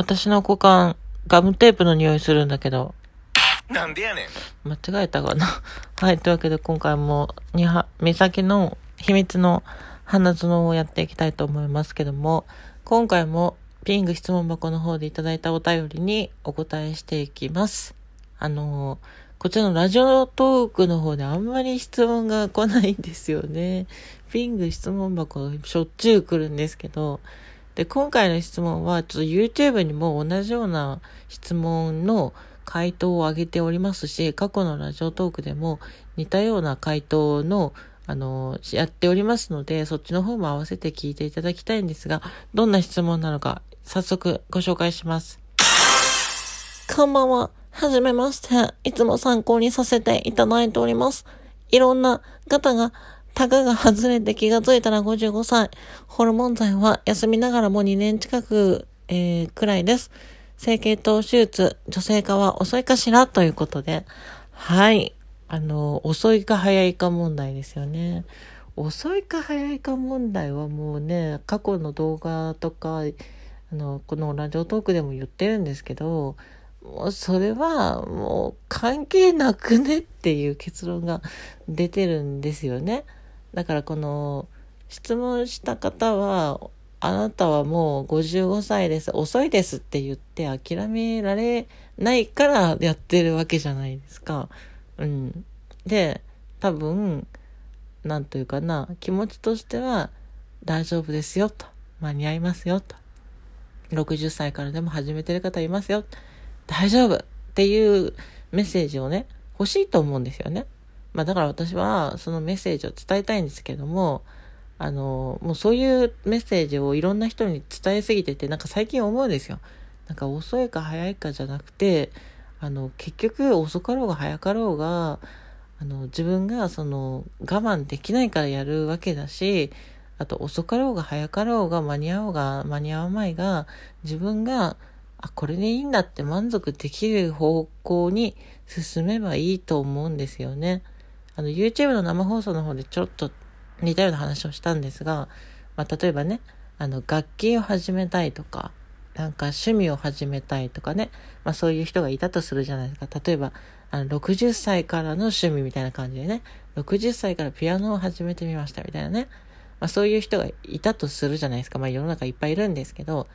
私の股間、ガムテープの匂いするんだけど。なんでやねん。間違えたかな。はい。というわけで今回も、には、美咲の秘密の花園をやっていきたいと思いますけども、今回もピング質問箱の方でいただいたお便りにお答えしていきます。あのこちらのラジオトークの方であんまり質問が来ないんですよね。ピング質問箱しょっちゅう来るんですけど、で、今回の質問は、ちょっと YouTube にも同じような質問の回答を上げておりますし、過去のラジオトークでも似たような回答の、あの、やっておりますので、そっちの方も合わせて聞いていただきたいんですが、どんな質問なのか、早速ご紹介します。こんばんは。はじめまして。いつも参考にさせていただいております。いろんな方がタガが外れて気がついたら55歳。ホルモン剤は休みながらも2年近く、えー、くらいです。整形等手術、女性化は遅いかしら？ということで。はい。あの、遅いか早いか問題ですよね。遅いか早いか問題はもうね、過去の動画とか、あの、このラジオトークでも言ってるんですけど、もうそれはもう関係なくねっていう結論が出てるんですよね。だからこの質問した方は、あなたはもう55歳です、遅いですって言って諦められないからやってるわけじゃないですか。うん。で、多分、なんというかな、気持ちとしては大丈夫ですよと。間に合いますよと。60歳からでも始めてる方いますよ。大丈夫っていうメッセージをね、欲しいと思うんですよね。まあだから私はそのメッセージを伝えたいんですけども、あの、もうそういうメッセージをいろんな人に伝えすぎてて、なんか最近思うんですよ。なんか遅いか早いかじゃなくて、あの、結局遅かろうが早かろうが、あの、自分がその我慢できないからやるわけだし、あと遅かろうが早かろうが間に合おうが間に合わないが、自分が、あ、これでいいんだって満足できる方向に進めばいいと思うんですよね。あの、YouTube の生放送の方でちょっと似たような話をしたんですが、まあ、例えばね、あの、楽器を始めたいとか、なんか趣味を始めたいとかね、まあそういう人がいたとするじゃないですか。例えば、あの、60歳からの趣味みたいな感じでね、60歳からピアノを始めてみましたみたいなね、まあそういう人がいたとするじゃないですか。まあ世の中いっぱいいるんですけど、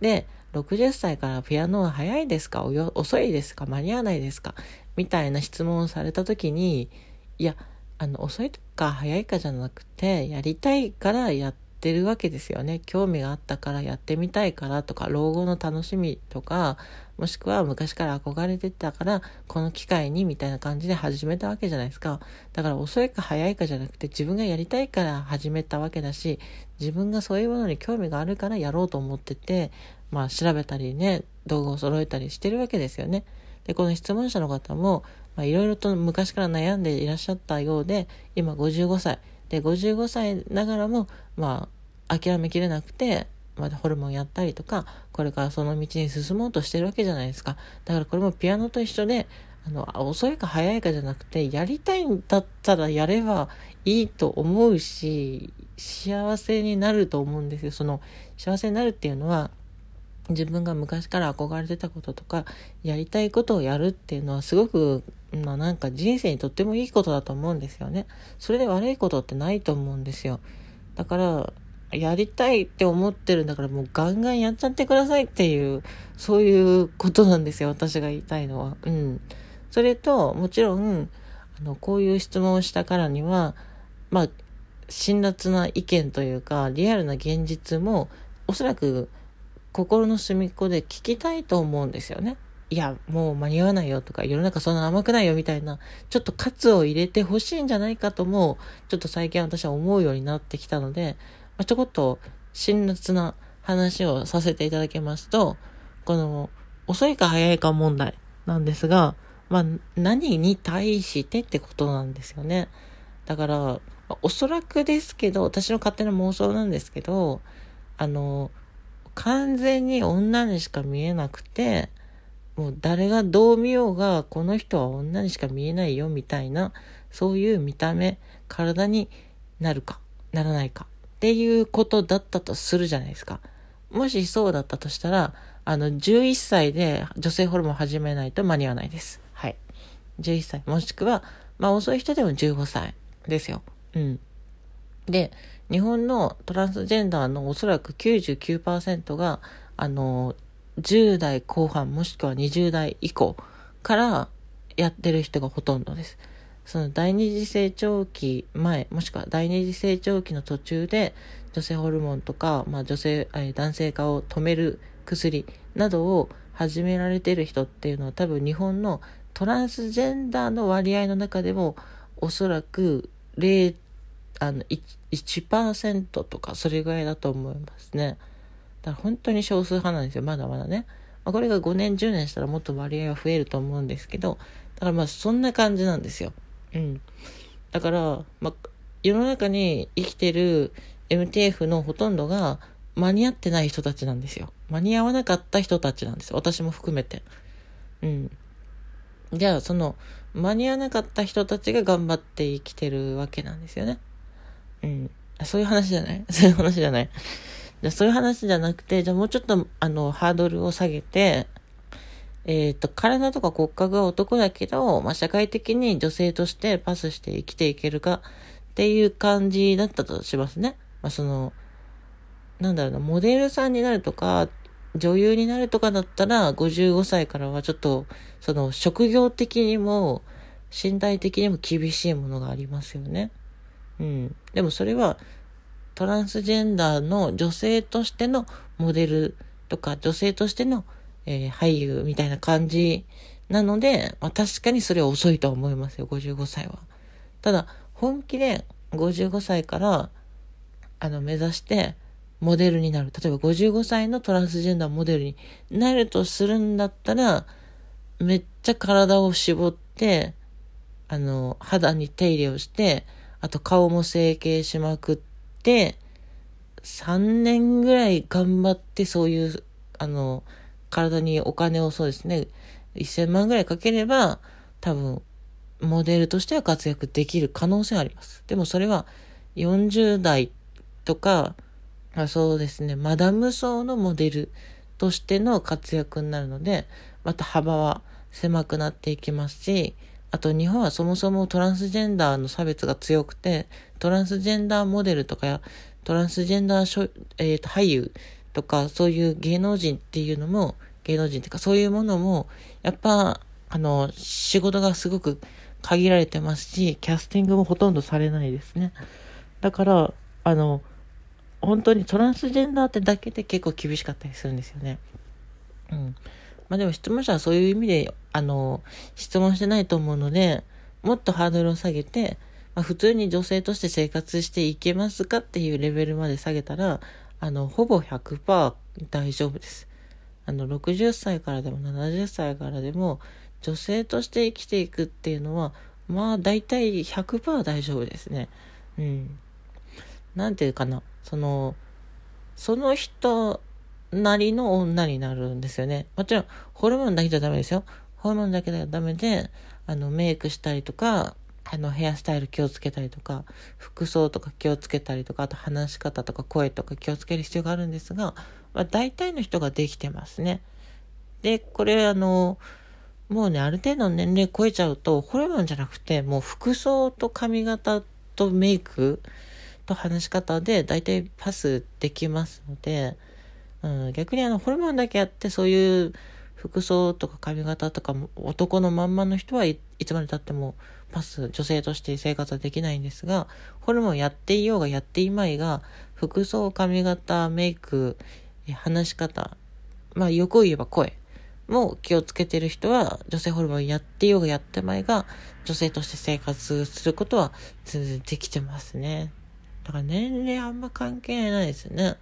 で、60歳からピアノは早いですか？遅いですか？間に合わないですか？みたいな質問をされた時に、いや、あの、遅いか早いかじゃなくて、やりたいからやってるわけですよね。興味があったからやってみたいからとか、老後の楽しみとか、もしくは昔から憧れてたから、この機会にみたいな感じで始めたわけじゃないですか。だから遅いか早いかじゃなくて、自分がやりたいから始めたわけだし、自分がそういうものに興味があるからやろうと思ってて、まあ調べたりね、道具を揃えたりしてるわけですよね。で、この質問者の方も、まあ、いろいろと昔から悩んでいらっしゃったようで、今55歳。で、55歳ながらも、まあ、諦めきれなくて、まだホルモンやったりとか、これからその道に進もうとしてるわけじゃないですか。だからこれもピアノと一緒で、あの、遅いか早いかじゃなくて、やりたいんだったらやればいいと思うし、幸せになると思うんですよ。その、幸せになるっていうのは、自分が昔から憧れてたこととか、やりたいことをやるっていうのはすごく、まあなんか人生にとってもいいことだと思うんですよね。それで悪いことってないと思うんですよ。だから、やりたいって思ってるんだからもうガンガンやっちゃってくださいっていう、そういうことなんですよ。私が言いたいのは。うん。それと、もちろん、あの、こういう質問をしたからには、まあ、辛辣な意見というか、リアルな現実も、おそらく心の隅っこで聞きたいと思うんですよね。いや、もう間に合わないよとか、世の中そんな甘くないよみたいな、ちょっと喝を入れてほしいんじゃないかとも、ちょっと最近私は思うようになってきたので、まあ、ちょこっと辛辣な話をさせていただきますと、この、遅いか早いか問題なんですが、まあ、何に対してってことなんですよね。だから、おそらくですけど、私の勝手な妄想なんですけど、あの、完全に女にしか見えなくて、もう誰がどう見ようが、この人は女にしか見えないよみたいな、そういう見た目、体になるか、ならないかっていうことだったとするじゃないですか。もしそうだったとしたら、あの、11歳で女性ホルモン始めないと間に合わないです。はい。11歳。もしくは、まあ遅い人でも15歳ですよ。うん。で、日本のトランスジェンダーのおそらく99%が、あの、10代後半もしくは20代以降からやってる人がほとんどです。その第二次成長期前、もしくは第二次成長期の途中で女性ホルモンとか、まあ女性、男性化を止める薬などを始められてる人っていうのは多分日本のトランスジェンダーの割合の中でもおそらく0あの 1%, とかそれぐらいだと思いますね。だから本当に少数派なんですよ、まだまだね。まあ、これが5年、10年したらもっと割合は増えると思うんですけど、だからまあそんな感じなんですよ。うん。だから、まあ、世の中に生きてる MTF のほとんどが間に合ってない人たちなんですよ。間に合わなかった人たちなんですよ。私も含めて。うん。じゃあ、その、間に合わなかった人たちが頑張って生きてるわけなんですよね。うん。そういう話じゃない？そういう話じゃない？じゃそういう話じゃなくて、じゃあもうちょっと、あの、ハードルを下げて、えっ、ー、と、体とか骨格が男だけど、まあ、社会的に女性としてパスして生きていけるかっていう感じだったとしますね。まあ、その、なんだろうな、モデルさんになるとか、女優になるとかだったら、55歳からはちょっと、その、職業的にも、身体的にも厳しいものがありますよね。うん。でもそれは、トランスジェンダーの女性としてのモデルとか、女性としての、えー、俳優みたいな感じなので、まあ、確かにそれは遅いと思いますよ、55歳は。ただ、本気で55歳から、あの、目指して、モデルになる。例えば55歳のトランスジェンダーモデルになるとするんだったら、めっちゃ体を絞って、あの、肌に手入れをして、あと顔も整形しまくって、3年ぐらい頑張ってそういう、あの、体にお金をそうですね、1000万ぐらいかければ、多分、モデルとしては活躍できる可能性あります。でもそれは40代とか、あそうですね、マダム層のモデルとしての活躍になるので、また幅は狭くなっていきますし、あと日本はそもそもトランスジェンダーの差別が強くて、トランスジェンダーモデルとか、トランスジェンダー、えー、俳優とか、そういう芸能人っていうのも、芸能人っていうかそういうものも、やっぱ、あの、仕事がすごく限られてますし、キャスティングもほとんどされないですね。だから、あの、本当にトランスジェンダーってだけで結構厳しかったりするんですよね。うん。まあでも質問者はそういう意味で、あの、質問してないと思うので、もっとハードルを下げて、まあ、普通に女性として生活していけますかっていうレベルまで下げたら、あの、ほぼ100%大丈夫です。あの、60歳からでも70歳からでも、女性として生きていくっていうのは、まあ大体100%大丈夫ですね。うん。なんていうかな。その、その人なりの女になるんですよね。もちろん、ホルモンだけじゃダメですよ。ホルモンだけではダメで、あの、メイクしたりとか、あの、ヘアスタイル気をつけたりとか、服装とか気をつけたりとか、あと話し方とか声とか気をつける必要があるんですが、まあ、大体の人ができてますね。で、これあの、もうね、ある程度の年齢超えちゃうと、ホルモンじゃなくて、もう服装と髪型とメイクと話し方で大体パスできますので、うん、逆にあの、ホルモンだけやってそういう服装とか髪型とかも男のまんまの人はいつまで経ってもパス、女性として生活はできないんですが、ホルモンやっていようがやっていまいが、服装、髪型、メイク、話し方、まあ、よく言えば声も気をつけてる人は、女性ホルモンやってようがやってまいが、女性として生活することは全然できてますね。だから年齢あんま関係ないですね。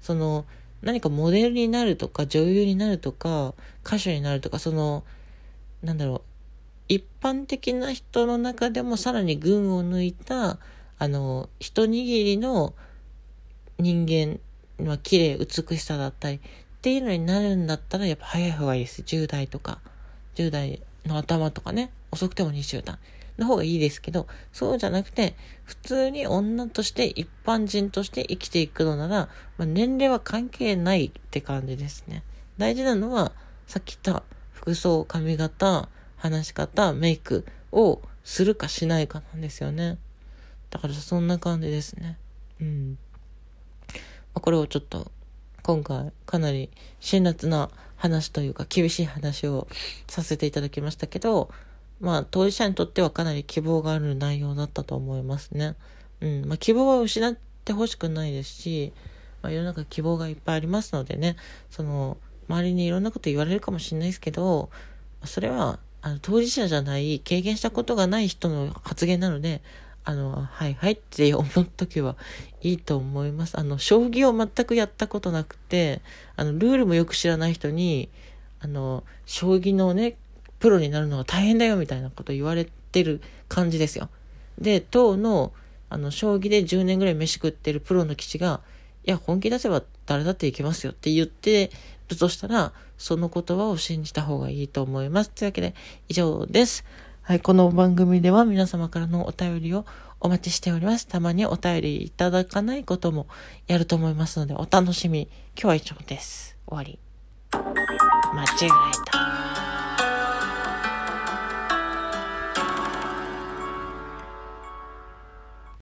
その、何かモデルになるとか、女優になるとか、歌手になるとか、その、なんだろう、一般的な人の中でもさらに群を抜いた、あの、一握りの人間、まあ、綺麗、美しさだったりっていうのになるんだったら、やっぱ早い方がいいです。10代とか、10代の頭とかね、遅くても20代。の方がいいですけど、そうじゃなくて、普通に女として一般人として生きていくのなら、まあ、年齢は関係ないって感じですね。大事なのは、さっき言った服装、髪型、話し方、メイクをするかしないかなんですよね。だからそんな感じですね。うん。まあ、これをちょっと今回かなり辛辣な話というか厳しい話をさせていただきましたけど、まあ当事者にとってはかなり希望がある内容だったと思いますね。うん。まあ希望は失ってほしくないですし、まあ世の中希望がいっぱいありますのでね、その周りにいろんなこと言われるかもしれないですけど、それはあの当事者じゃない経験したことがない人の発言なので、あの、はいはいって思っとけばいいと思います。あの、将棋を全くやったことなくて、あの、ルールもよく知らない人に、あの、将棋のね、プロになるのは大変だよみたいなこと言われてる感じですよ。で、当の、あの、将棋で10年ぐらい飯食ってるプロの棋士が、いや、本気出せば誰だっていけますよって言ってるとしたら、その言葉を信じた方がいいと思います。というわけで、以上です。はい、この番組では皆様からのお便りをお待ちしております。たまにお便りいただかないこともやると思いますので、お楽しみ。今日は以上です。終わり。間違えた。